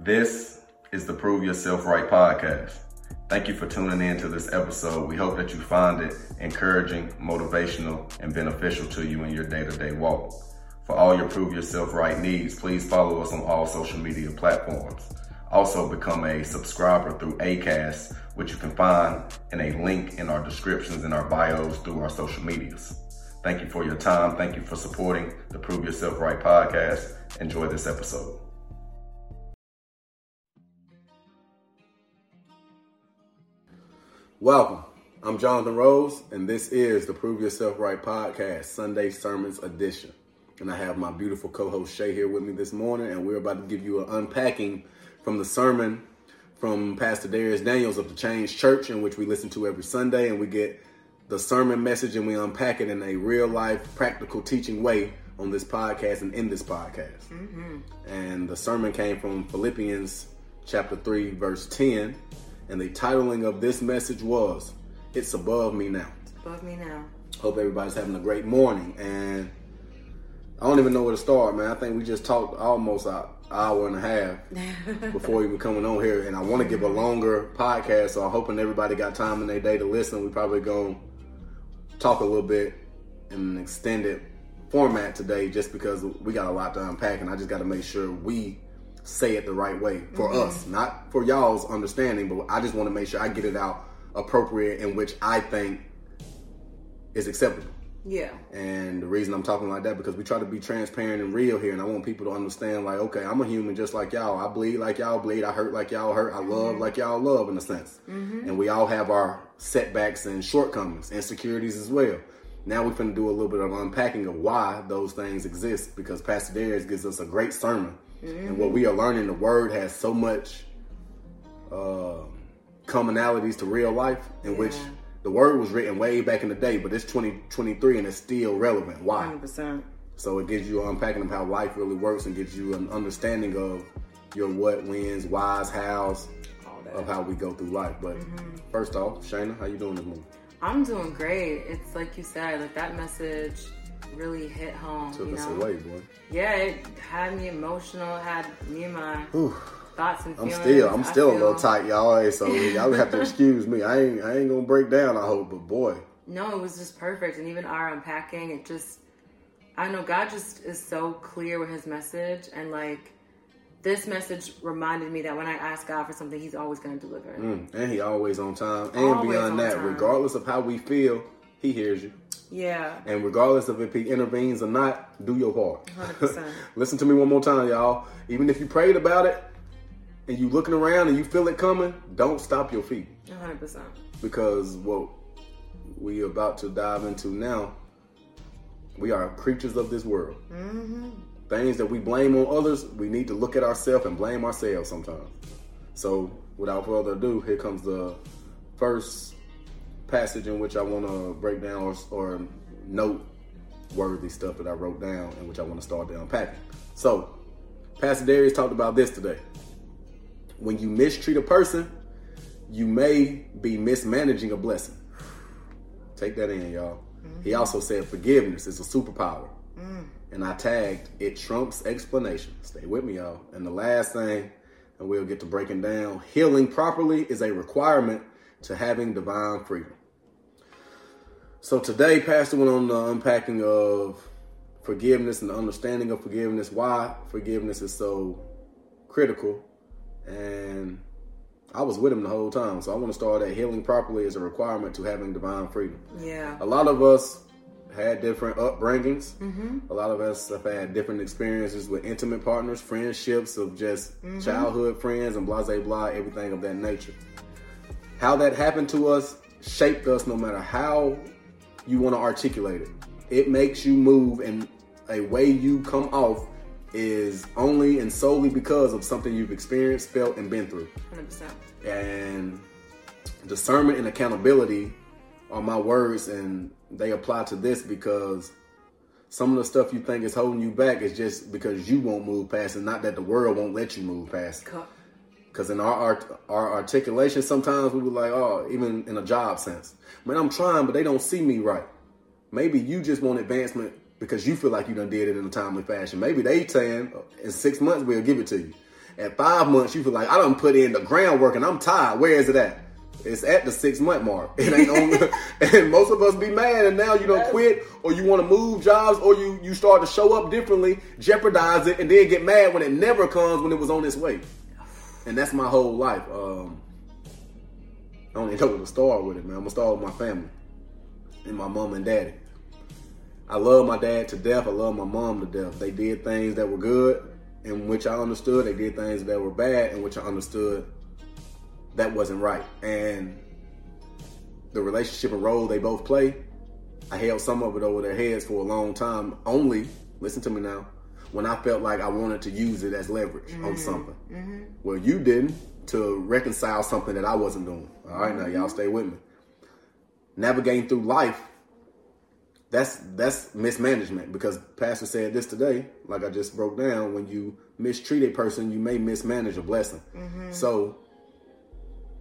This is the Prove Yourself Right podcast. Thank you for tuning in to this episode. We hope that you find it encouraging, motivational, and beneficial to you in your day to day walk. For all your Prove Yourself Right needs, please follow us on all social media platforms. Also, become a subscriber through ACAST, which you can find in a link in our descriptions and our bios through our social medias. Thank you for your time. Thank you for supporting the Prove Yourself Right podcast. Enjoy this episode. Welcome. I'm Jonathan Rose, and this is the Prove Yourself Right podcast, Sunday Sermons edition. And I have my beautiful co host Shay here with me this morning, and we're about to give you an unpacking from the sermon from Pastor Dharius Daniels of the Change Church, in which we listen to every Sunday, and we get the sermon message and we unpack it in a real life, practical teaching way on this podcast and in this podcast. Mm-hmm. And the sermon came from Philippians chapter 3, verse 10. And the titling of this message was It's Above Me Now. It's above me now. Hope everybody's having a great morning. And I don't even know where to start, man. I think we just talked almost an hour and a half before even coming on here. And I want to give a longer podcast, so I'm hoping everybody got time in their day to listen. We probably going to talk a little bit in an extended format today just because we got a lot to unpack and I just got to make sure we say it the right way for mm-hmm. us, not for y'all's understanding, but I just want to make sure I get it out appropriate in which I think is acceptable. Yeah. And the reason I'm talking like that because we try to be transparent and real here, and I want people to understand, like, okay, I'm a human just like y'all. I bleed like y'all bleed. I hurt like y'all hurt. I love mm-hmm. like y'all love, in a sense. Mm-hmm. And we all have our setbacks and shortcomings, insecurities as well. Now we're going to do a little bit of unpacking of why those things exist because Pastor Dharius gives us a great sermon. Mm-hmm. And what we are learning, the word has so much uh, commonalities to real life in yeah. which the word was written way back in the day, but it's 2023 and it's still relevant. Why? 100%. So it gives you an unpacking of how life really works and gives you an understanding of your what, wins, whys, hows, of how we go through life. But mm-hmm. first off, Shayna, how you doing this morning? I'm doing great. It's like you said, like that message really hit home. Took you us know? away, boy. Yeah, it had me emotional. Had me and my Ooh. thoughts and feelings. I'm still, I'm still feel... a little tight, y'all. So y'all have to excuse me. I ain't, I ain't gonna break down. I hope, but boy. No, it was just perfect, and even our unpacking, it just, I know God just is so clear with His message, and like this message reminded me that when I ask God for something, He's always going to deliver. Mm, and He always on time. And always beyond that, time. regardless of how we feel, He hears you. Yeah. And regardless of if He intervenes or not, do your part. 100%. Listen to me one more time, y'all. Even if you prayed about it and you looking around and you feel it coming, don't stop your feet. 100%. Because what we are about to dive into now, we are creatures of this world. Mm-hmm things that we blame on others, we need to look at ourselves and blame ourselves sometimes. So, without further ado, here comes the first passage in which I want to break down or, or note worthy stuff that I wrote down and which I want to start to unpacking. So, Pastor Dharius talked about this today. When you mistreat a person, you may be mismanaging a blessing. Take that in, y'all. Mm-hmm. He also said forgiveness is a superpower. Mm and I tagged it trumps explanation. Stay with me, y'all. And the last thing, and we'll get to breaking down healing properly is a requirement to having divine freedom. So today, Pastor went on the unpacking of forgiveness and the understanding of forgiveness, why forgiveness is so critical. And I was with him the whole time. So I want to start at healing properly is a requirement to having divine freedom. Yeah. A lot of us had different upbringings. Mm-hmm. A lot of us have had different experiences with intimate partners, friendships of just mm-hmm. childhood friends, and blah, blah, blah, everything of that nature. How that happened to us shaped us no matter how you want to articulate it. It makes you move, and a way you come off is only and solely because of something you've experienced, felt, and been through. 100%. And discernment and accountability are my words, and they apply to this because some of the stuff you think is holding you back is just because you won't move past it, not that the world won't let you move past it. Because in our, art, our articulation, sometimes we were like, oh, even in a job sense, man, I'm trying, but they don't see me right. Maybe you just want advancement because you feel like you done did it in a timely fashion. Maybe they saying in six months we'll give it to you. At five months, you feel like I don't put in the groundwork and I'm tired. Where is it at? It's at the six month mark. It ain't on, and most of us be mad, and now you don't quit, or you want to move jobs, or you you start to show up differently, jeopardize it, and then get mad when it never comes when it was on its way. And that's my whole life. Um, I don't even know where to start with it, man. I'm gonna start with my family and my mom and daddy. I love my dad to death. I love my mom to death. They did things that were good, in which I understood. They did things that were bad, in which I understood that wasn't right. And the relationship and role they both play, I held some of it over their heads for a long time. Only, listen to me now, when I felt like I wanted to use it as leverage mm-hmm. on something. Mm-hmm. Well, you didn't to reconcile something that I wasn't doing. All right, now y'all stay with me. Navigating through life that's that's mismanagement because pastor said this today like i just broke down when you mistreat a person you may mismanage a blessing mm-hmm. so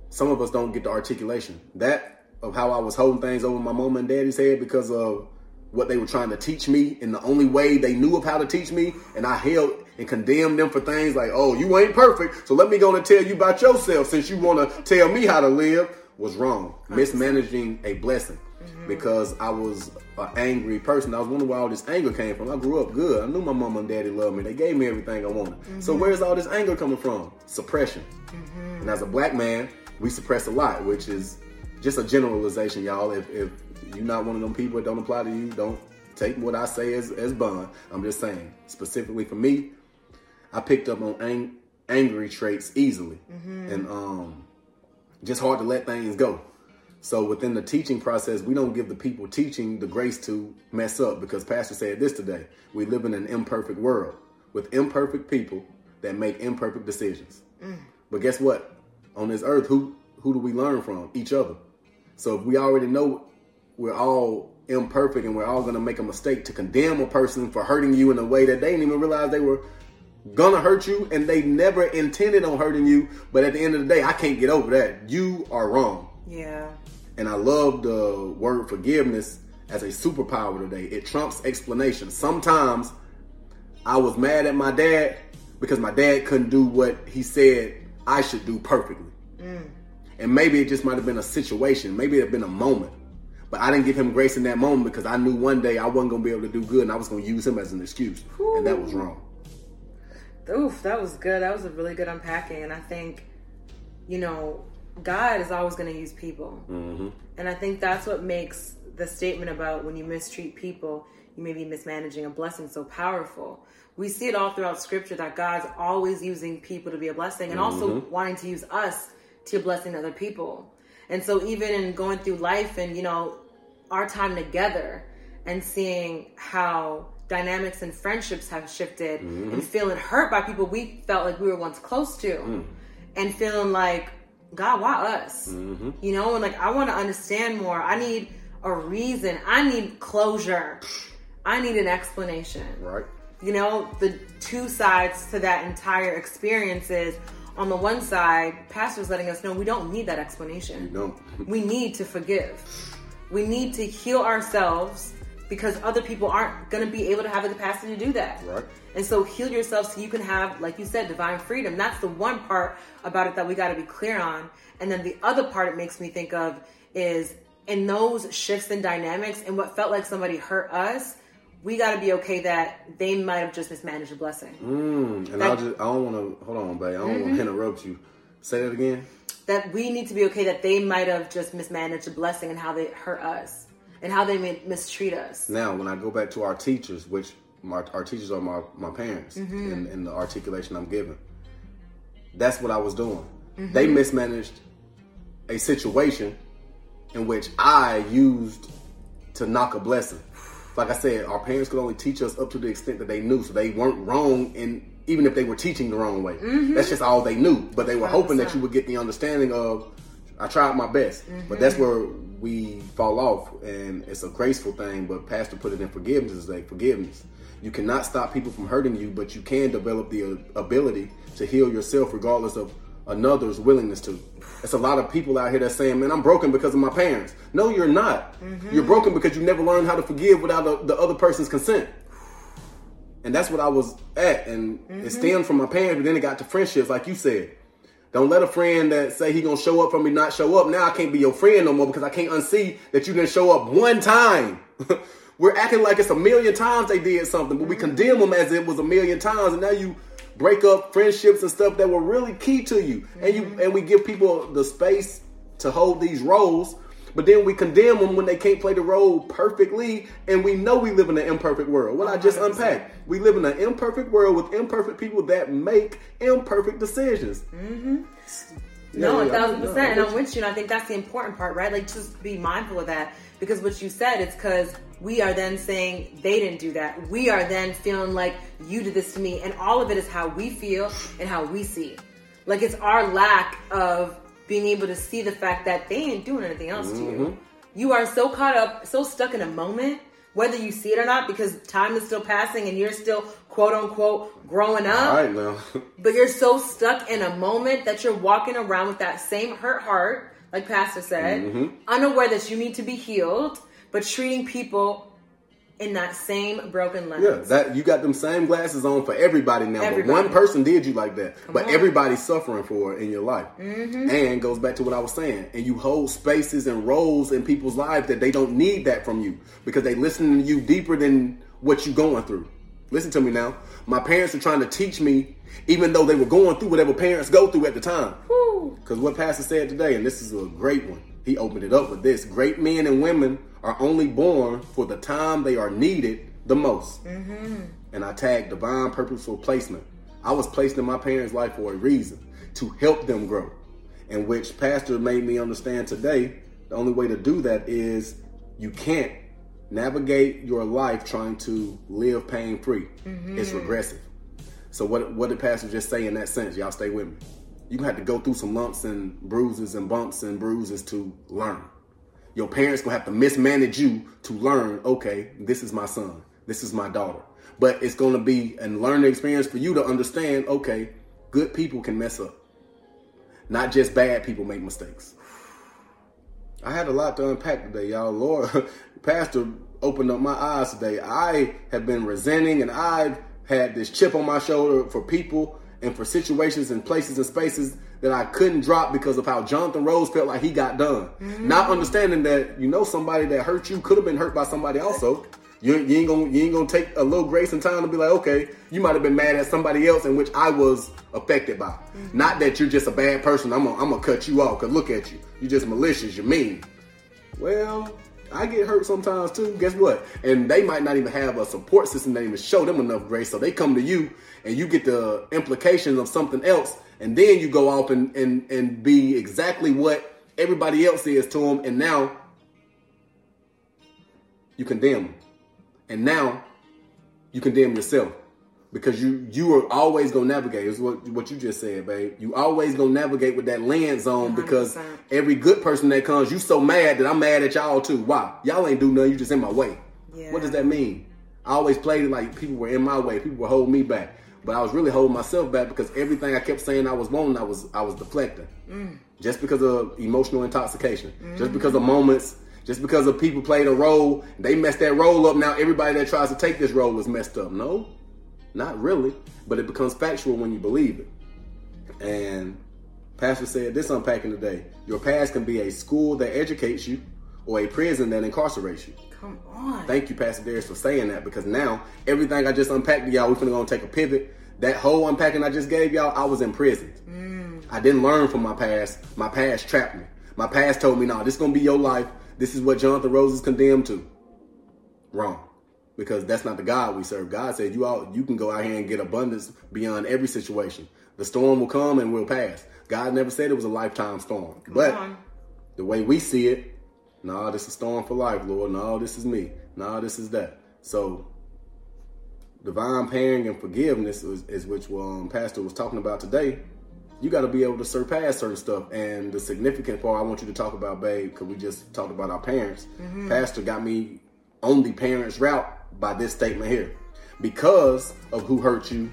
some of us don't get the articulation that of how i was holding things over my mom and daddy's head because of what they were trying to teach me in the only way they knew of how to teach me and i held and condemned them for things like oh you ain't perfect so let me go and tell you about yourself since you want to tell me how to live was wrong mismanaging a blessing mm-hmm. because I was an angry person. I was wondering where all this anger came from. I grew up good. I knew my mom and daddy loved me. They gave me everything I wanted. Mm-hmm. So where's all this anger coming from? Suppression. Mm-hmm. And as a black man, we suppress a lot, which is just a generalization, y'all. If, if you're not one of them people, it don't apply to you. Don't take what I say as, as bond. I'm just saying, specifically for me, I picked up on ang- angry traits easily. Mm-hmm. And um, just hard to let things go. So within the teaching process, we don't give the people teaching the grace to mess up because Pastor said this today. We live in an imperfect world with imperfect people that make imperfect decisions. Mm. But guess what? On this earth, who who do we learn from? Each other. So if we already know we're all imperfect and we're all going to make a mistake to condemn a person for hurting you in a way that they didn't even realize they were gonna hurt you and they never intended on hurting you but at the end of the day i can't get over that you are wrong yeah and I love the word forgiveness as a superpower today. It trumps explanation. Sometimes I was mad at my dad because my dad couldn't do what he said I should do perfectly. Mm. And maybe it just might have been a situation, maybe it had been a moment. But I didn't give him grace in that moment because I knew one day I wasn't going to be able to do good and I was going to use him as an excuse. Ooh. And that was wrong. Oof, that was good. That was a really good unpacking. And I think, you know, God is always going to use people. Mm-hmm. And I think that's what makes the statement about when you mistreat people, you may be mismanaging a blessing so powerful. We see it all throughout scripture that God's always using people to be a blessing and mm-hmm. also wanting to use us to blessing other people. And so even in going through life and, you know, our time together and seeing how dynamics and friendships have shifted mm-hmm. and feeling hurt by people we felt like we were once close to mm. and feeling like God, why us? Mm-hmm. You know, and like I want to understand more. I need a reason. I need closure. I need an explanation. Right. You know, the two sides to that entire experience is on the one side, pastor's letting us know we don't need that explanation. No. we need to forgive. We need to heal ourselves because other people aren't going to be able to have the capacity to do that. Right. And so heal yourself so you can have, like you said, divine freedom. That's the one part about it that we got to be clear on. And then the other part it makes me think of is in those shifts in dynamics and what felt like somebody hurt us, we got to be okay that they might have just mismanaged a blessing. Mm, and I'll just, I don't want to, hold on, babe. I don't mm-hmm. want to interrupt you. Say that again. That we need to be okay that they might have just mismanaged a blessing and how they hurt us and how they mistreat us. Now, when I go back to our teachers, which my, our teachers are my, my parents mm-hmm. in, in, the articulation I'm giving, that's what I was doing. Mm-hmm. They mismanaged a situation in which I used to knock a blessing. Like I said, our parents could only teach us up to the extent that they knew, so they weren't wrong in even if they were teaching the wrong way. Mm-hmm. That's just all they knew. But they were 100%. hoping that you would get the understanding of I tried my best. But that's where we fall off, and it's a graceful thing. But Pastor put it in forgiveness is like forgiveness. You cannot stop people from hurting you, but you can develop the ability to heal yourself, regardless of another's willingness to. It's a lot of people out here that saying, "Man, I'm broken because of my parents." No, you're not. Mm-hmm. You're broken because you never learned how to forgive without the, the other person's consent. And that's what I was at. And it stemmed from my parents, but then it got to friendships, like you said. Don't let a friend that say he gonna show up for me not show up. Now I can't be your friend no more because I can't unsee that you didn't show up one time. We're acting like it's a million times they did something, but we condemn them as it was a million times, and now you break up friendships and stuff that were really key to you, and you and we give people the space to hold these roles, but then we condemn them when they can't play the role perfectly, and we know we live in an imperfect world. What I just 100%. unpacked, we live in an imperfect world with imperfect people that make imperfect decisions. Mm-hmm. No, Yeah, a thousand percent. I'm And I'm with with you. And I think that's the important part, right? Like, just be mindful of that. Because what you said, it's because we are then saying they didn't do that. We are then feeling like you did this to me. And all of it is how we feel and how we see it. Like, it's our lack of being able to see the fact that they ain't doing anything else to you. You are so caught up, so stuck in a moment, whether you see it or not, because time is still passing and you're still quote unquote growing up All right now. but you're so stuck in a moment that you're walking around with that same hurt heart, like Pastor said, Mm-hmm. unaware that you need to be healed, but treating people in that same broken lens. Yeah, that you got them same glasses on for everybody now, Everybody. but one person did you like that. but on. everybody's suffering for it in your life. Mm-hmm. And goes back to what I was saying. And you hold spaces and roles in people's lives that they don't need that from you because they listen to you deeper than what you're going through. Listen to me now. My parents are trying to teach me, even though they were going through whatever parents go through at the time. Because what Pastor said today, and this is a great one, he opened it up with this great men and women are only born for the time they are needed the most. Mm-hmm. And I tagged divine purposeful placement. I was placed in my parents' life for a reason to help them grow. And which Pastor made me understand today the only way to do that is you can't navigate your life trying to live pain free. Mm-hmm. It's regressive. So what what did Pastor just say in that sense? Y'all stay with me. You have to go through some lumps and bruises and bumps and bruises to learn. Your parents gonna have to mismanage you to learn. Okay, this is my son. This is my daughter. But it's gonna be a learning experience for you to understand. Okay, good people can mess up. Not just bad people make mistakes. I had a lot to unpack today, y'all. Lord, Pastor opened up my eyes today. I have been resenting and I've had this chip on my shoulder for people and for situations and places and spaces that I couldn't drop because of how Jonathan Rose felt like he got done. Mm-hmm. Not understanding that you know somebody that hurt you could have been hurt by somebody also. You, you ain't gonna you ain't gonna take a little grace and time to be like, okay, you might have been mad at somebody else in which I was affected by. Mm-hmm. Not that you're just a bad person. I'm gonna, I'm gonna cut you off. Cause look at you, you just malicious. You're mean. Well, I get hurt sometimes too. Guess what? And they might not even have a support system that even show them enough grace. So they come to you and you get the implications of something else, and then you go off and and and be exactly what everybody else is to them, and now you condemn them, and now you condemn yourself because you you are always gonna navigate. Is what what you just said, babe. You always gonna navigate with that lens on because 100%. every good person that comes, you so mad that I'm mad at y'all too. Why? Y'all ain't do nothing. You just in my way. Yeah. What does that mean? I always played it like people were in my way. People were holding me back, but I was really holding myself back because everything I kept saying I was wanting, I was I was deflecting. Mm. Just because of emotional intoxication, just mm. because of moments, just because of people played a role, they messed that role up. Now everybody that tries to take this role is messed up. No, not really, but it becomes factual when you believe it. And Pastor said this unpacking today. Your past can be a school that educates you or a prison that incarcerates you. Come on. Thank you, Pastor Dharius, for saying that because now everything I just unpacked to y'all, we're finna gonna take a pivot. That whole unpacking I just gave y'all, I was in prison. Mm. I didn't learn from my past. My past trapped me. My past told me, no, this is gonna be your life. This is what Jonathan Rose is condemned to. Wrong. Because that's not the God we serve. God said you all you can go out here and get abundance beyond every situation. The storm will come and will pass. God never said it was a lifetime storm. but on. the way we see it, nah, this is a storm for life, Lord. No, this is me. Nah, this is that. So divine parenting and forgiveness is, is which um, Pastor was talking about today. You got to be able to surpass certain stuff. And the significant part I want you to talk about, babe, because we just talked about our parents. Pastor got me on the parents' route by this statement here. Because of who hurt you,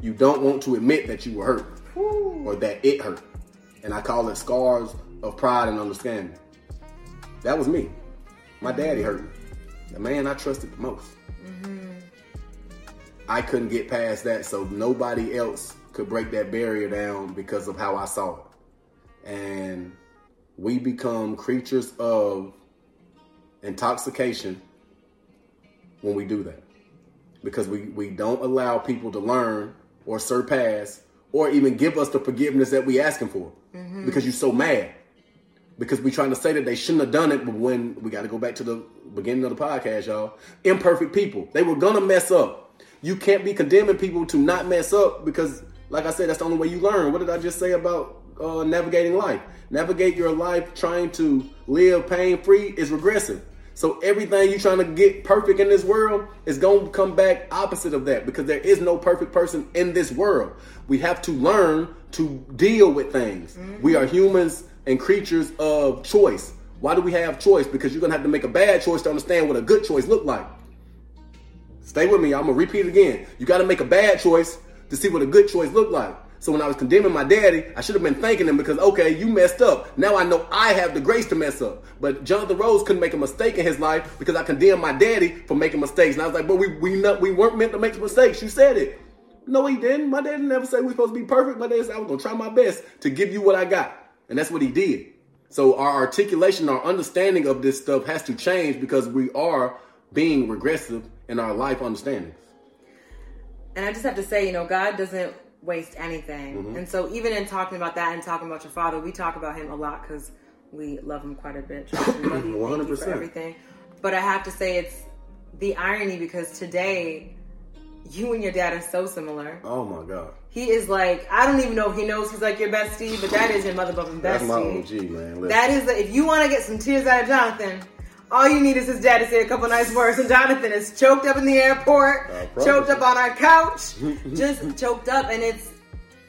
you don't want to admit that you were hurt or that it hurt. And I call it scars of pride and understanding. That was me. My daddy hurt me. The man I trusted the most. I couldn't get past that, so nobody else could break that barrier down because of how I saw it. And we become creatures of intoxication when we do that. Because we, we don't allow people to learn or surpass or even give us the forgiveness that we asking for. Mm-hmm. Because you're so mad. Because we trying to say that they shouldn't have done it, but when we got to go back to the beginning of the podcast, y'all. Imperfect people. They were gonna mess up. You can't be condemning people to not mess up because, like I said, that's the only way you learn. What did I just say about uh, navigating life? Navigate your life trying to live pain free is regressive. So everything you're trying to get perfect in this world is going to come back opposite of that because there is no perfect person in this world. We have to learn to deal with things. We are humans and creatures of choice. Why do we have choice? Because you're going to have to make a bad choice to understand what a good choice look like. Stay with me. I'm gonna repeat it again. You got to make a bad choice to see what a good choice look like. So when I was condemning my daddy, I should have been thanking him because okay, you messed up. Now I know I have the grace to mess up. But Jonathan Rose couldn't make a mistake in his life because I condemned my daddy for making mistakes. And I was like, but we we not, we weren't meant to make mistakes. You said it. No, he didn't. My daddy never said we supposed to be perfect. My daddy said I was gonna try my best to give you what I got, and that's what he did. So our articulation, our understanding of this stuff has to change because we are being regressive in our life understandings. And I just have to say, you know, God doesn't waste anything. Mm-hmm. And so, even in talking about that and talking about your father, we talk about him a lot because we love him quite a bit. Josh. We love you. Thank you for 100%. everything. But I have to say, it's the irony because today, you and your dad are so similar. Oh my God, He is like, I don't even know if he knows he's like your bestie, but that is your mother bumping that's my. OG man. Listen. That is, the, if you want to get some tears out of Jonathan, all you need is his dad to say a couple nice words. And Jonathan is choked up in the airport, choked up on our couch, just choked up. And it's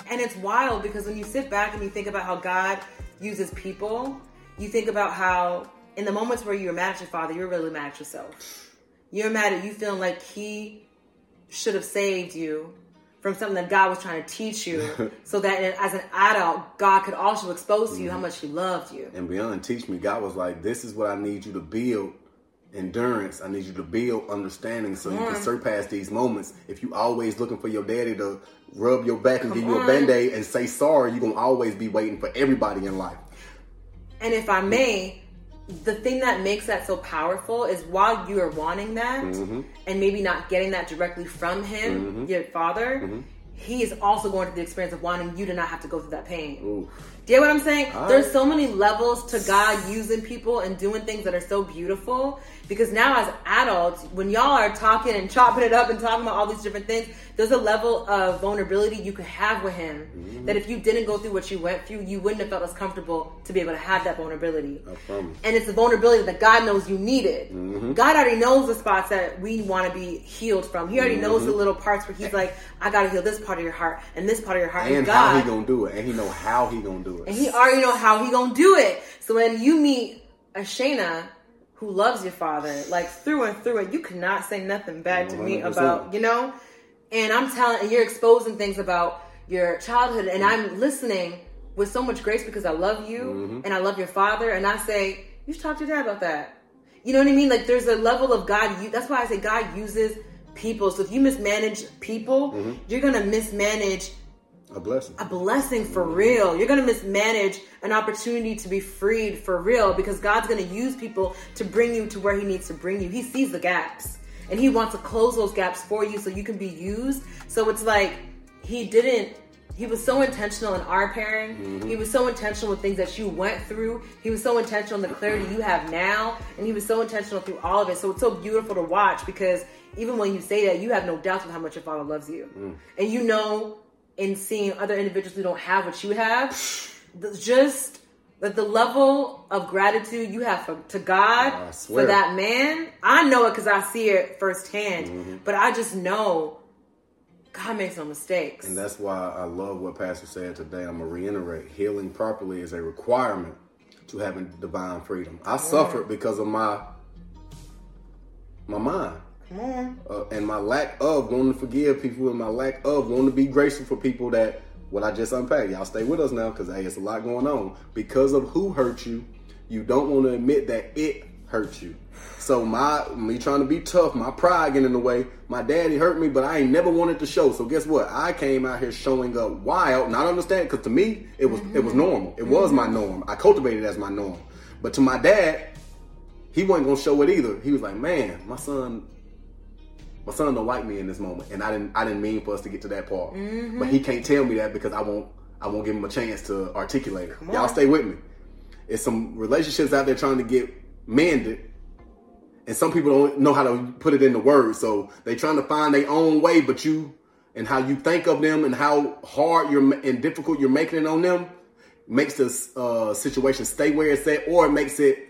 and it's wild because when you sit back and you think about how God uses people, you think about how in the moments where you're mad at your father, you're really mad at yourself. You're mad at you feeling like he should have saved you from something that God was trying to teach you, so that as an adult, God could also expose to you Mm-hmm. how much He loved you. and beyond teach me, God was like, "This is what I need you to build." Endurance. I need you to build understanding so you can surpass these moments. If you always looking for your daddy to rub your back and Come give you a on. band aid and say sorry, you're gonna always be waiting for everybody in life. And if I may, the thing that makes that so powerful is while you are wanting that Mm-hmm. and maybe not getting that directly from him, your father, Mm-hmm. he is also going through the experience of wanting you to not have to go through that pain. Ooh. Do you get what I'm saying? All There's so many levels to God using people and doing things that are so beautiful. Because now, as adults, when y'all are talking and chopping it up and talking about all these different things, there's a level of vulnerability you could have with Him Mm-hmm. that if you didn't go through what you went through, you wouldn't have felt as comfortable to be able to have that vulnerability. I promise. And it's the vulnerability that God knows you needed. Mm-hmm. God already knows the spots that we want to be healed from. He already knows the Mm-hmm. little parts where He's like, I got to heal this part of your heart and this part of your heart. And God, how he gonna do it, and he know how he gonna do it. And he already know how he gonna do it. So when you meet a Shayna who loves your father, like through and through it, you cannot say nothing bad to me about, you know? And I'm telling and you're exposing things about your childhood and I'm listening with so much grace because I love you Mm-hmm. and I love your father and I say, You should talk to your dad about that. You know what I mean? Like there's a level of God you that's why I say God uses people. So if you mismanage people, Mm-hmm. you're gonna mismanage a blessing. a blessing for real. You're going to mismanage an opportunity to be freed for real because God's going to use people to bring you to where He needs to bring you. He sees the gaps and He wants to close those gaps for you so you can be used. So it's like He didn't. He was so intentional in our pairing. Mm-hmm. He was so intentional with things that you went through. He was so intentional in the clarity you have now. And he was so intentional through all of it. So it's so beautiful to watch because even when you say that, you have no doubts with how much your father loves you. Mm. And you know in seeing other individuals who don't have what you have, just that the level of gratitude you have for, to God for that man, I know it because I see it firsthand. Mm-hmm. But I just know God makes no mistakes. And that's why I love what Pastor said today. I'm gonna reiterate: healing properly is a requirement to having divine freedom. I suffered because of my my mind. Come on. uh, and my lack of wanting to forgive people and my lack of wanting to be graceful for people that what I just unpacked. Y'all stay with us now because hey, it's a lot going on. Because of who hurt you, you don't want to admit that it hurt you. So my me trying to be tough, my pride getting in the way. My daddy hurt me, but I ain't never wanted to show. So guess what? I came out here showing up wild, not understand because to me it was mm-hmm. it was normal. It mm-hmm. was my norm. I cultivated it as my norm. But to my dad, he wasn't gonna show it either. He was like, "Man, my son, my son don't like me in this moment," and I didn't I didn't mean for us to get to that part. Mm-hmm. But he can't tell me that because I won't I won't give him a chance to articulate it. Y'all stay with me. It's some relationships out there trying to get mended, and some people don't know how to put it into words. So they trying to find their own way, but you and how you think of them and how hard you're and difficult you're making it on them makes this uh, situation stay where it's at, or it makes it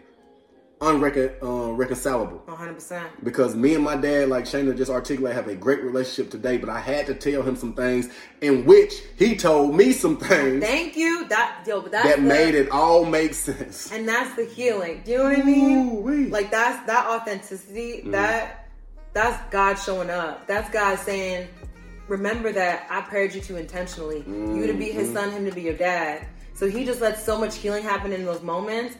unreconcilable. Uh, 100%. Because me and my dad, like Shayna just articulated, have a great relationship today, but I had to tell him some things in which he told me some things. Thank you. That, yo, but that made it all make sense. And that's the healing. Do you know what I mean? Ooh-wee. Like that's that authenticity, mm. that that's God showing up. That's God saying, remember that I paired you two intentionally. Mm-hmm. You to be his mm-hmm. son, him to be your dad. So he just lets so much healing happen in those moments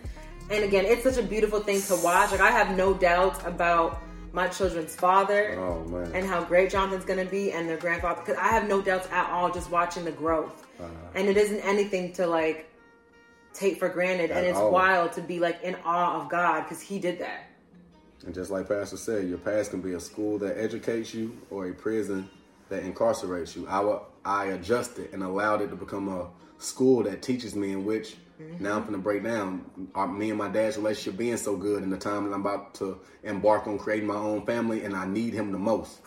and again, it's such a beautiful thing to watch. Like I have no doubts about my children's father oh, and how great Jonathan's going to be and their grandfather because I have no doubts at all just watching the growth. Uh-huh. And it isn't anything to like take for granted at and it's all. wild to be like in awe of God because he did that. And just like Pastor said, your past can be a school that educates you or a prison that incarcerates you. I, I adjusted and allowed it to become a school that teaches me in which Mm-hmm. Now I'm gonna break down our, me and my dad's relationship being so good in the time that I'm about to embark on creating my own family, and I need him the most.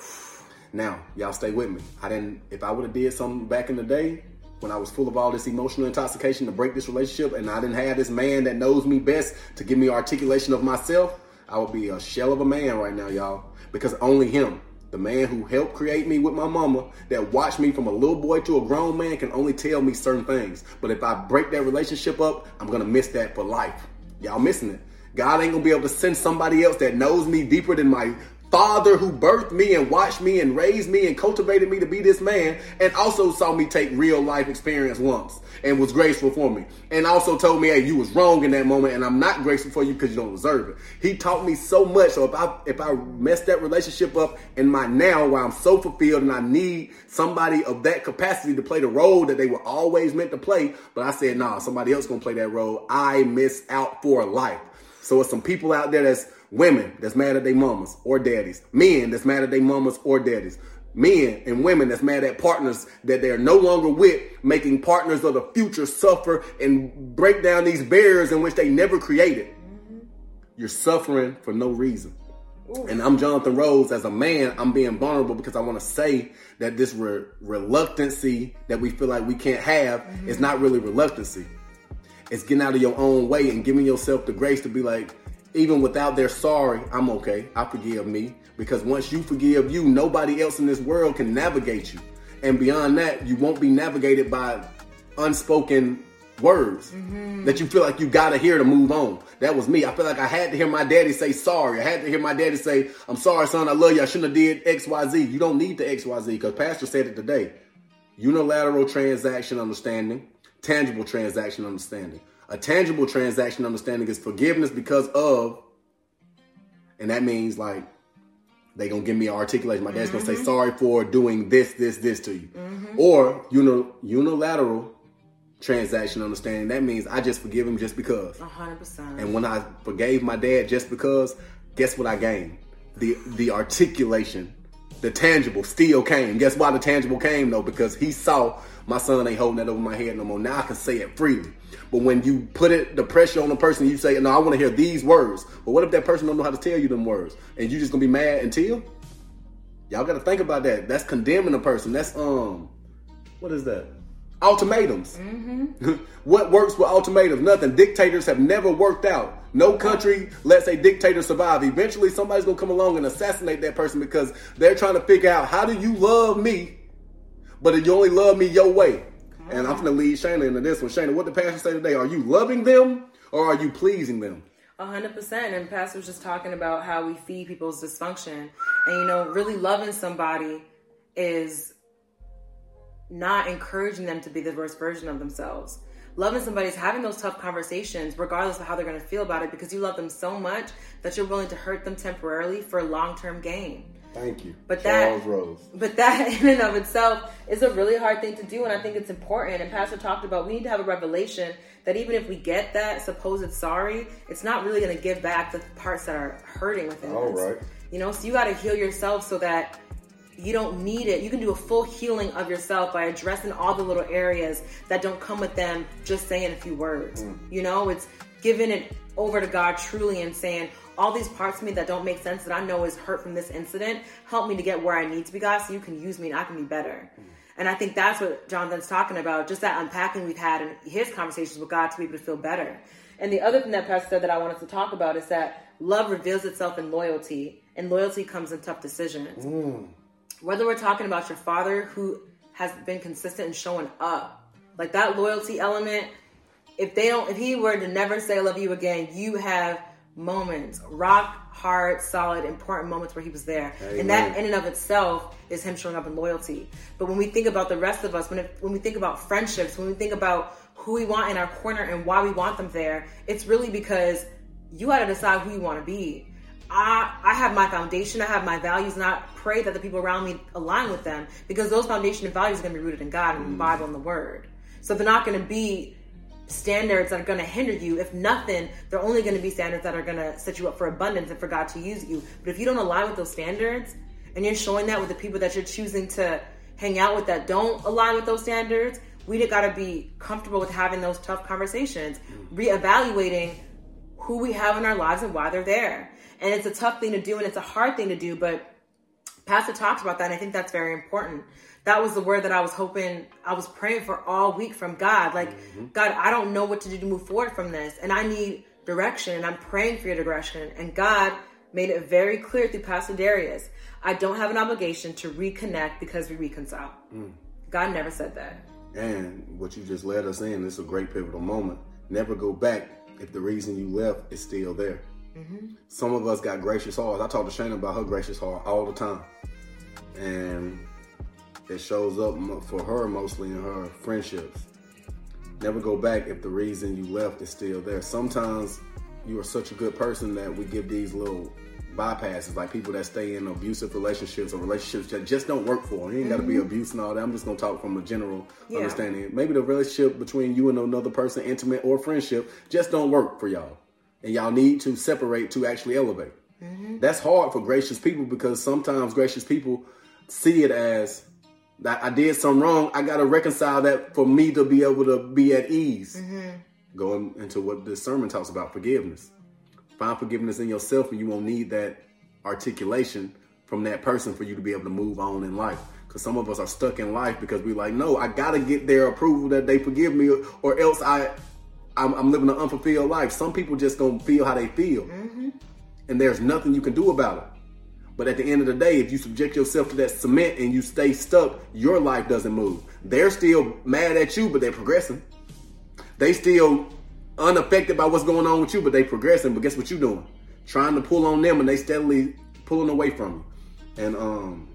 Now, y'all stay with me. I didn't. If I would have did something back in the day when I was full of all this emotional intoxication to break this relationship, and I didn't have this man that knows me best to give me articulation of myself, I would be a shell of a man right now, y'all. Because only him the man who helped create me with my mama, that watched me from a little boy to a grown man, can only tell me certain things. But if I break that relationship up, I'm gonna miss that for life. Y'all missing it. God ain't gonna be able to send somebody else that knows me deeper than my father who birthed me and watched me and raised me and cultivated me to be this man and also saw me take real life experience once and was graceful for me. And also told me hey you was wrong in that moment and i'm not grateful for you because you don't deserve it. He taught me so much so if i if i mess that relationship up in my now where i'm so fulfilled and i need somebody of that capacity to play the role that they were always meant to play but i said nah somebody else gonna play that role. I miss out for life. So it's some people out there that's women that's mad at their mamas or daddies, men that's mad at their mamas or daddies, men and women that's mad at partners that they're no longer with, making partners of the future suffer and break down these barriers in which they never created. Mm-hmm. You're suffering for no reason. Ooh. And I'm Jonathan Rose. As a man, I'm being vulnerable because I want to say that this re- reluctancy that we feel like we can't have mm-hmm. is not really reluctancy. It's getting out of your own way and giving yourself the grace to be like, even without their sorry, I'm okay. I forgive me. Because once you forgive you, nobody else in this world can navigate you. And beyond that, you won't be navigated by unspoken words mm-hmm. that you feel like you gotta hear to move on. That was me. I feel like I had to hear my daddy say sorry. I had to hear my daddy say, I'm sorry, son, I love you. I shouldn't have did XYZ. You don't need the XYZ because Pastor said it today. Unilateral transaction understanding, tangible transaction understanding. A tangible transaction understanding is forgiveness because of, and that means like they gonna give me an articulation. My dad's mm-hmm. gonna say sorry for doing this, this, this to you, mm-hmm. or unilateral transaction understanding. That means I just forgive him just because. hundred percent. And when I forgave my dad just because, guess what I gained? The the articulation, the tangible still came. Guess why the tangible came though? Because he saw my son ain't holding that over my head no more. Now I can say it freely. But when you put it the pressure on the person, you say, "No, I want to hear these words." But what if that person don't know how to tell you them words, and you just gonna be mad until? Y'all got to think about that. That's condemning a person. That's um, what is that? Ultimatums. Mm-hmm. what works with ultimatums? Nothing. Dictators have never worked out. No country lets a dictator survive. Eventually, somebody's gonna come along and assassinate that person because they're trying to figure out how do you love me, but you only love me your way. And I'm gonna lead Shayna into this one. Shayna, what did Pastor say today? Are you loving them or are you pleasing them? hundred percent. And Pastor was just talking about how we feed people's dysfunction. And you know, really loving somebody is not encouraging them to be the worst version of themselves. Loving somebody is having those tough conversations, regardless of how they're going to feel about it, because you love them so much that you're willing to hurt them temporarily for long term gain. Thank you. But Charles that, Rose. but that in and of itself is a really hard thing to do, and I think it's important. And Pastor talked about we need to have a revelation that even if we get that supposed sorry, it's not really going to give back the parts that are hurting within All us. right. You know, so you got to heal yourself so that you don't need it. You can do a full healing of yourself by addressing all the little areas that don't come with them just saying a few words. Mm. You know, it's giving it over to God truly and saying, all these parts of me that don't make sense that I know is hurt from this incident, help me to get where I need to be, God, so you can use me and I can be better. Mm. And I think that's what Jonathan's talking about, just that unpacking we've had in his conversations with God to be able to feel better. And the other thing that Pastor said that I wanted to talk about is that love reveals itself in loyalty, and loyalty comes in tough decisions mm. Whether we're talking about your father who has been consistent in showing up, like that loyalty element, if they don't, if he were to never say I love you again, you have moments, rock hard, solid, important moments where he was there, and that in and of itself is him showing up in loyalty. But when we think about the rest of us, when it, when we think about friendships, when we think about who we want in our corner and why we want them there, it's really because you got to decide who you want to be. I, I have my foundation, I have my values, and I pray that the people around me align with them because those foundation and values are going to be rooted in God and the mm. Bible and the Word. So they're not going to be standards that are going to hinder you. If nothing, they're only going to be standards that are going to set you up for abundance and for God to use you. But if you don't align with those standards and you're showing that with the people that you're choosing to hang out with that don't align with those standards, we got to be comfortable with having those tough conversations, mm. reevaluating who we have in our lives and why they're there. And it's a tough thing to do and it's a hard thing to do, but Pastor talks about that, and I think that's very important. That was the word that I was hoping, I was praying for all week from God. Like, mm-hmm. God, I don't know what to do to move forward from this, and I need direction, and I'm praying for your direction. And God made it very clear through Pastor Dharius I don't have an obligation to reconnect because we reconcile. Mm. God never said that. And what you just led us in is a great pivotal moment. Never go back if the reason you left is still there. Some of us got gracious hearts. I talk to Shayna about her gracious heart all the time. And it shows up for her mostly in her friendships. Never go back if the reason you left is still there. Sometimes you are such a good person that we give these little bypasses, like people that stay in abusive relationships or relationships that just don't work for them. You ain't got to be mm-hmm. abuse and all that. I'm just gonna talk from a general Yeah. understanding. Maybe the relationship between you and another person, intimate or friendship, just don't work for y'all, and y'all need to separate to actually elevate. Mm-hmm. That's hard for gracious people because sometimes gracious people see it as that I did something wrong. I got to reconcile that for me to be able to be at ease. Mm-hmm. Going into what this sermon talks about forgiveness. Find forgiveness in yourself, and you won't need that articulation from that person for you to be able to move on in life. Because some of us are stuck in life because we're like, no, I got to get their approval that they forgive me, or, or else I, I'm, I'm living an unfulfilled life. Some people just don't feel how they feel, and there's nothing you can do about it. But at the end of the day, if you subject yourself to that cement and you stay stuck, your life doesn't move. They're still mad at you, but they're progressing. They still unaffected by what's going on with you, but they progressing. But guess what you're doing? Trying to pull on them and they steadily pulling away from you. And um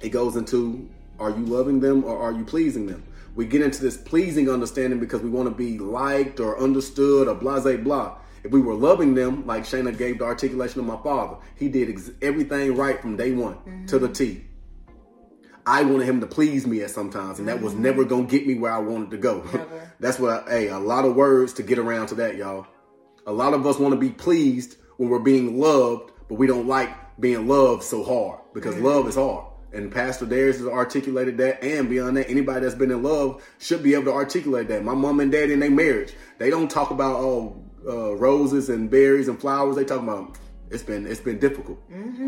it goes into are you loving them or are you pleasing them? We get into this pleasing understanding because we want to be liked or understood or blah blah blah. If we were loving them, like Shayna gave the articulation of my father, he did ex- everything right from day one to the T. I wanted him to please me at sometimes, and that was never mm-hmm. gonna get me where I wanted to go. That's what, I, hey, a lot of words to get around to that, y'all. A lot of us want to be pleased when we're being loved, but we don't like being loved so hard because love is hard. And Pastor Dharius has articulated that, and beyond that, anybody that's been in love should be able to articulate that. My mom and dad in their marriage, they don't talk about oh uh, roses and berries and flowers. They talk about it's been it's been difficult.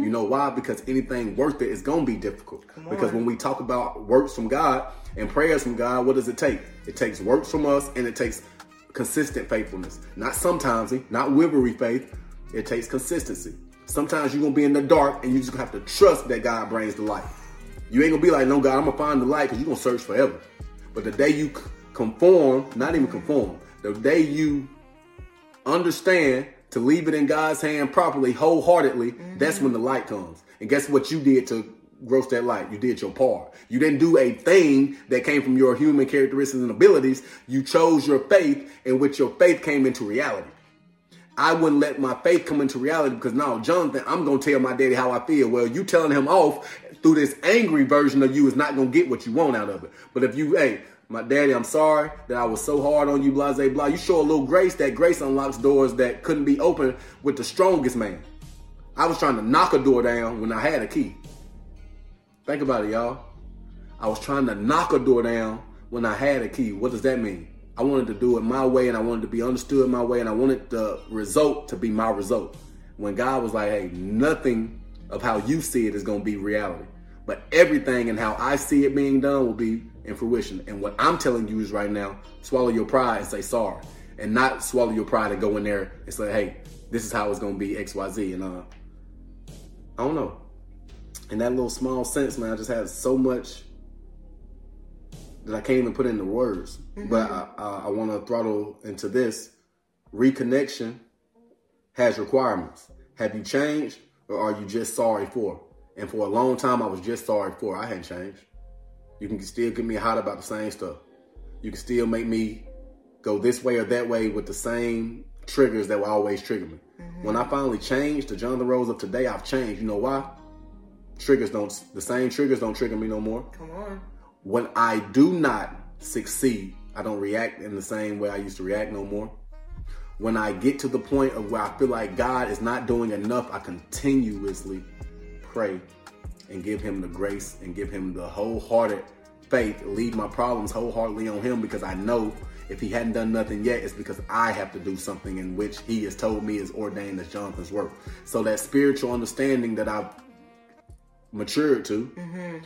You know why? Because anything worth it is gonna be difficult. Because when we talk about works from God and prayers from God, what does it take? It takes works from us, and it takes consistent faithfulness. Not sometimes, not wivery faith. It takes consistency. Sometimes you're gonna be in the dark, and you just gonna have to trust that God brings the light. You ain't gonna be like, no, God, I'm gonna find the light because you're gonna search forever. But the day you conform, not even conform, the day you understand to leave it in God's hand properly, wholeheartedly, that's mm-hmm. when the light comes. And guess what you did to gross that light. You did your part. You didn't do a thing that came from your human characteristics and abilities. You chose your faith, in which your faith came into reality. I wouldn't let my faith come into reality because now, Jonathan, I'm gonna tell my daddy how I feel. Well, you telling him off through this angry version of you is not gonna get what you want out of it. But if you, hey, my daddy, I'm sorry that I was so hard on you, blah, blah, blah. You show a little grace. That grace unlocks doors that couldn't be opened with the strongest man. I was trying to knock a door down when I had a key. Think about it, y'all. I was trying to knock a door down when I had a key. What does that mean? I wanted to do it my way and I wanted to be understood my way and I wanted the result to be my result. When God was like, hey, nothing of how you see it is going to be reality. But everything and how I see it being done will be in fruition. And what I'm telling you is right now, swallow your pride and say sorry. And not swallow your pride and go in there and say, hey, this is how it's going to be XYZ. And uh, I don't know. In that little small sense, man, I just had so much that I can't even put into words. Mm-hmm. But I, I, I want to throttle into this. Reconnection has requirements. Have you changed or are you just sorry for? And for a long time, I was just sorry for. I hadn't changed. You can still get me hot about the same stuff. You can still make me go this way or that way with the same triggers that will always trigger me. Mm-hmm. When I finally changed to Jonathan Rose of today, I've changed. You know why? Triggers don't, the same triggers don't trigger me no more. Come on. When I do not succeed, I don't react in the same way I used to react no more. When I get to the point of where I feel like God is not doing enough, I continuously pray and give him the grace and give him the wholehearted faith, leave my problems wholeheartedly on him because I know if he hadn't done nothing yet, it's because I have to do something in which he has told me is ordained as Jonathan's work. So that spiritual understanding that I've matured to mm-hmm.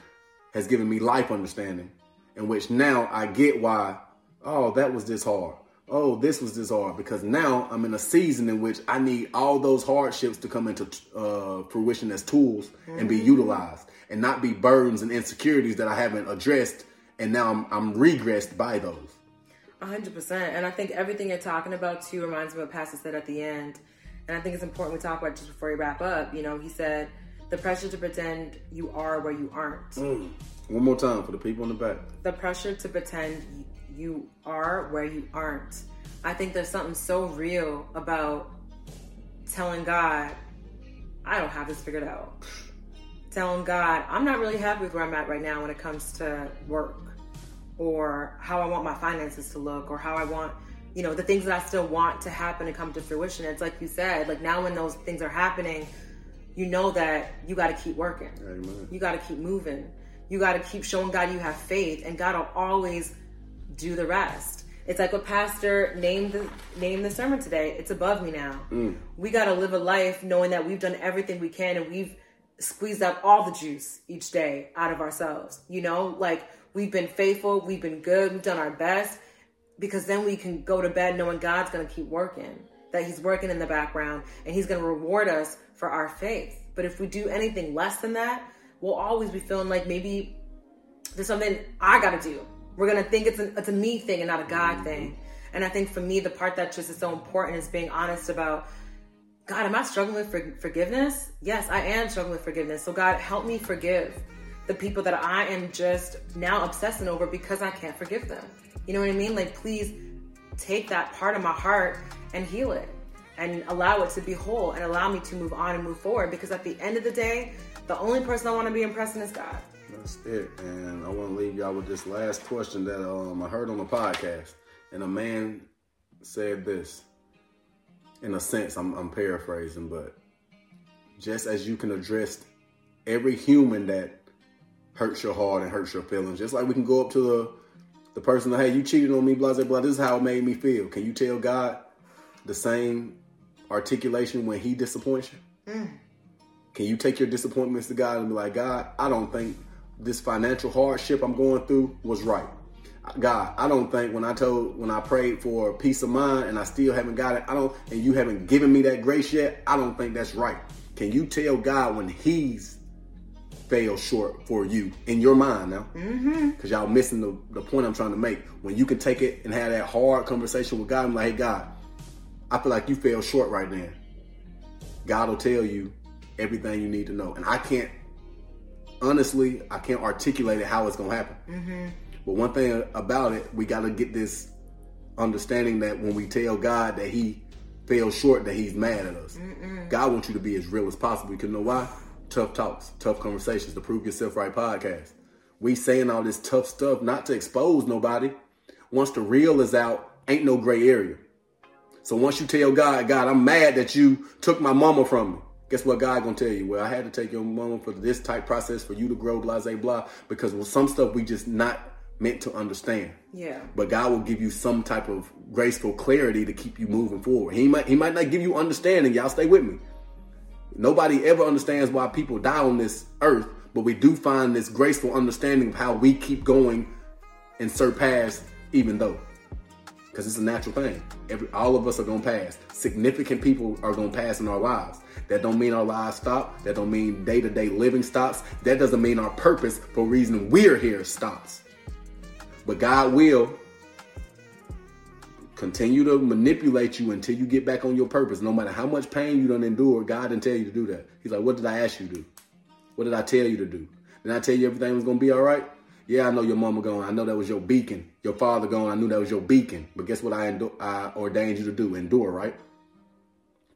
Has given me life understanding, in which now I get why, oh, that was this hard oh, this was this hard because now I'm in a season in which I need all those hardships to come into uh, fruition as tools mm-hmm. and be mm-hmm. utilized and not be burdens and insecurities that I haven't addressed. And now I'm, I'm regressed by those. 100%. And I think everything you're talking about too reminds me of what Pastor said at the end. And I think it's important we talk about just before we wrap up. You know, he said, the pressure to pretend you are where you aren't. Mm. One more time for the people in the back. The pressure to pretend you are where you aren't. I think there's something so real about telling God, I don't have this figured out. Telling God, I'm not really happy with where I'm at right now when it comes to work or how I want my finances to look or how I want, you know, the things that I still want to happen and come to fruition. It's like you said, like now when those things are happening, you know that you got to keep working. Amen. You got to keep moving. You got to keep showing God you have faith, and God will always do the rest. It's like what Pastor named the named the sermon today. It's above me now. Mm. We got to live a life knowing that we've done everything we can and we've squeezed out all the juice each day out of ourselves. You know, like we've been faithful, we've been good, we've done our best, because then we can go to bed knowing God's going to keep working, that He's working in the background, and He's going to reward us for our faith. But if we do anything less than that, we'll always be feeling like maybe there's something I got to do we're gonna think it's a, it's a me thing and not a God mm-hmm. thing. And I think for me, the part that just is so important is being honest about God, am I struggling with for- forgiveness? Yes, I am struggling with forgiveness. So, God, help me forgive the people that I am just now obsessing over because I can't forgive them. You know what I mean? Like, please take that part of my heart and heal it and allow it to be whole and allow me to move on and move forward because at the end of the day, the only person I want to be impressing is God. That's it. And I want to leave y'all with this last question that um, I heard on the podcast. And a man said this. In a sense, I'm, I'm paraphrasing, but just as you can address every human that hurts your heart and hurts your feelings, just like we can go up to the the person that, hey, you cheated on me, blah, blah, blah. This is how it made me feel. Can you tell God the same articulation when He disappoints you? Mm. Can you take your disappointments to God and be like, God, I don't think this financial hardship I'm going through was right. God, I don't think when I told when I prayed for peace of mind and I still haven't got it, I don't and you haven't given me that grace yet, I don't think that's right. Can you tell God when he's failed short for you in your mind now? Because mm-hmm. y'all missing the, the point I'm trying to make. When you can take it and have that hard conversation with God, I'm like, hey God, I feel like you fell short right now. God will tell you everything you need to know. And I can't honestly, I can't articulate it how it's gonna happen. Mm-hmm. But one thing about it, we got to get this understanding that when we tell God that He fell short, that He's mad at us. Mm-mm. God wants you to be as real as possible. You can know why? Tough talks, tough conversations, the Prove Yourself Right podcast. We saying all this tough stuff not to expose nobody. Once the real is out, ain't no gray area. So once you tell God, God, I'm mad that you took my mama from me. Guess what God gonna tell you? Well, I had to take your mama for this type process for you to grow, blah, blah, blah. Because with some stuff we just not meant to understand. Yeah. But God will give you some type of graceful clarity to keep you moving forward. He might He might not give you understanding. Y'all stay with me. Nobody ever understands why people die on this earth, but we do find this graceful understanding of how we keep going and surpass even though. Because it's a natural thing. Every all of us are gonna pass. Significant people are gonna pass in our lives. That don't mean our lives stop. That don't mean day-to-day living stops. That doesn't mean our purpose for reason we're here stops. But God will continue to manipulate you until you get back on your purpose. No matter how much pain you don't endure, God didn't tell you to do that. He's like, what did I ask you to do? What did I tell you to do? Did I tell you everything was gonna be all right? Yeah, I know your mama going. I know that was your beacon. Your father going. I knew that was your beacon. But guess what? I endo- I ordained you to do. Endure, right?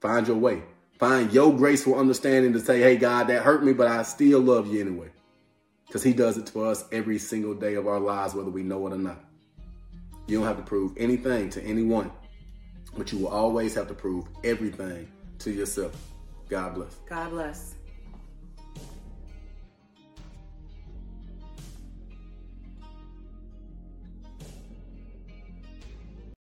Find your way. Find your graceful understanding to say, "Hey, God, that hurt me, but I still love you anyway." Because He does it to us every single day of our lives, whether we know it or not. You don't have to prove anything to anyone, but you will always have to prove everything to yourself. God bless. God bless.